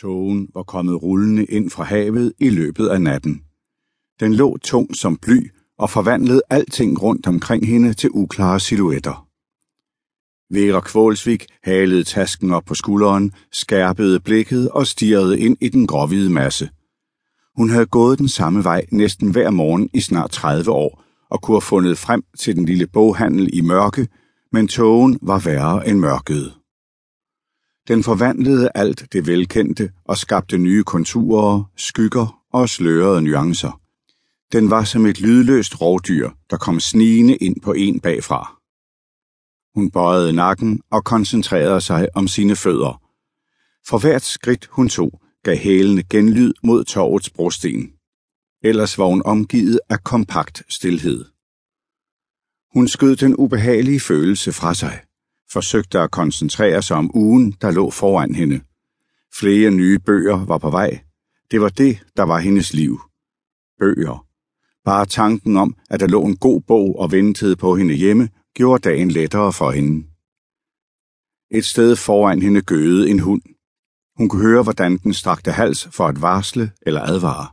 Tågen var kommet rullende ind fra havet i løbet af natten. Den lå tung som bly og forvandlede alting rundt omkring hende til uklare silhuetter. Vera Kvålsvik halede tasken op på skulderen, skærpede blikket og stirrede ind i den gråhvide masse. Hun havde gået den samme vej næsten hver morgen i snart 30 år og kunne have fundet frem til den lille boghandel i mørke, men togen var værre end mørket. Den forvandlede alt det velkendte og skabte nye konturer, skygger og slørede nuancer. Den var som et lydløst rovdyr, der kom snigende ind på en bagfra. Hun bøjede nakken og koncentrerede sig om sine fødder. For hvert skridt hun tog, gav hælene genlyd mod torvets brosten. Ellers var hun omgivet af kompakt stilhed. Hun skød den ubehagelige følelse fra sig forsøgte at koncentrere sig om ugen, der lå foran hende. Flere nye bøger var på vej. Det var det, der var hendes liv. Bøger. Bare tanken om, at der lå en god bog og ventede på hende hjemme, gjorde dagen lettere for hende. Et sted foran hende gøede en hund. Hun kunne høre, hvordan den strakte hals for at varsle eller advare.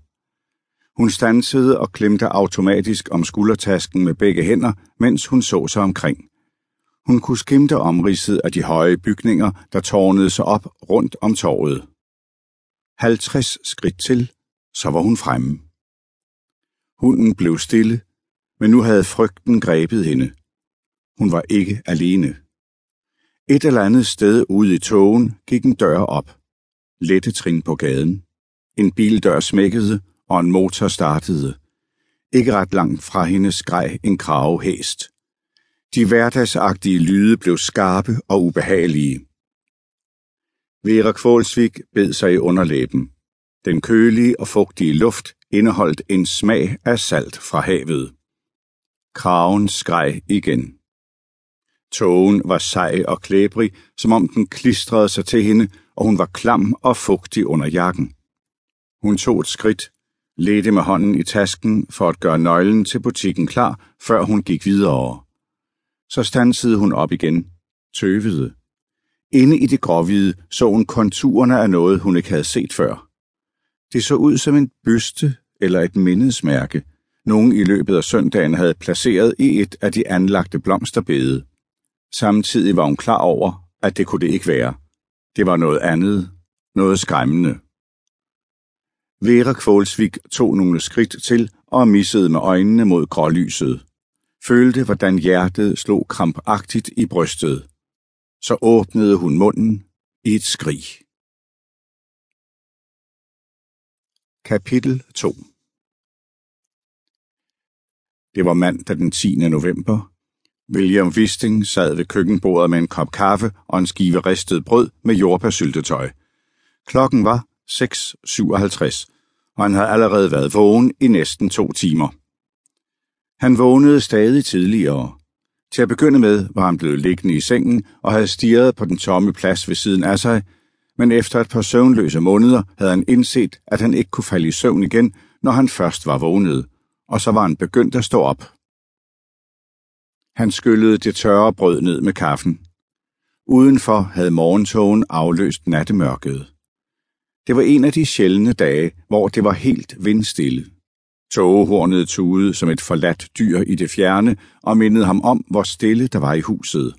Hun stansede og klemte automatisk om skuldertasken med begge hænder, mens hun så sig omkring. Hun kunne skimte omridset af de høje bygninger, der tårnede sig op rundt om torvet. 50 skridt til, så var hun fremme. Hunden blev stille, men nu havde frygten grebet hende. Hun var ikke alene. Et eller andet sted ude i togen gik en dør op. Lette trin på gaden. En bildør smækkede, og en motor startede. Ikke ret langt fra hende skreg en kravehæst. De hverdagsagtige lyde blev skarpe og ubehagelige. Vera Kvålsvik bed sig i underlæben. Den kølige og fugtige luft indeholdt en smag af salt fra havet. Kraven skreg igen. Togen var sej og klæbrig, som om den klistrede sig til hende, og hun var klam og fugtig under jakken. Hun tog et skridt, ledte med hånden i tasken for at gøre nøglen til butikken klar, før hun gik videre. Så stansede hun op igen, tøvede. Inde i det gråhvide så hun konturerne af noget, hun ikke havde set før. Det så ud som en byste eller et mindesmærke, nogen i løbet af søndagen havde placeret i et af de anlagte blomsterbede. Samtidig var hun klar over, at det kunne det ikke være. Det var noget andet, noget skræmmende. Vera Kvålsvik tog nogle skridt til og missede med øjnene mod grålyset følte, hvordan hjertet slog krampagtigt i brystet. Så åbnede hun munden i et skrig. Kapitel 2 Det var mandag den 10. november. William Wisting sad ved køkkenbordet med en kop kaffe og en skive ristet brød med jordbærsyltetøj. Klokken var 6.57, og han havde allerede været vågen i næsten to timer. Han vågnede stadig tidligere. Til at begynde med var han blevet liggende i sengen og havde stirret på den tomme plads ved siden af sig, men efter et par søvnløse måneder havde han indset, at han ikke kunne falde i søvn igen, når han først var vågnet, og så var han begyndt at stå op. Han skyllede det tørre brød ned med kaffen. Udenfor havde morgentogen afløst nattemørket. Det var en af de sjældne dage, hvor det var helt vindstille. Tågehornet tudede som et forladt dyr i det fjerne og mindede ham om, hvor stille der var i huset.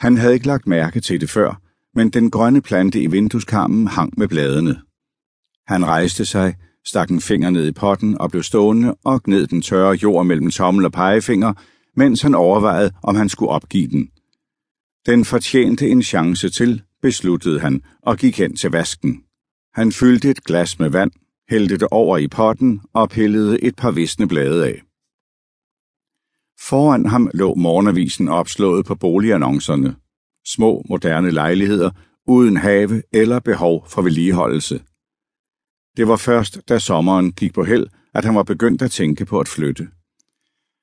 Han havde ikke lagt mærke til det før, men den grønne plante i vindueskarmen hang med bladene. Han rejste sig, stak en finger ned i potten og blev stående og gned den tørre jord mellem tommel og pegefinger, mens han overvejede, om han skulle opgive den. Den fortjente en chance til, besluttede han og gik hen til vasken. Han fyldte et glas med vand hældte det over i potten og pillede et par visne blade af. Foran ham lå morgenavisen opslået på boligannoncerne. Små, moderne lejligheder, uden have eller behov for vedligeholdelse. Det var først, da sommeren gik på held, at han var begyndt at tænke på at flytte.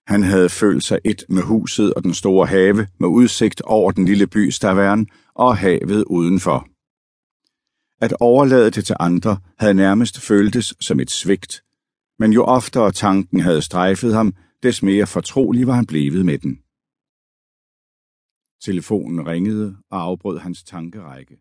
Han havde følt sig et med huset og den store have med udsigt over den lille by Stavern og havet udenfor. At overlade det til andre havde nærmest føltes som et svigt, men jo oftere tanken havde strejfet ham, des mere fortrolig var han blevet med den. Telefonen ringede og afbrød hans tankerække.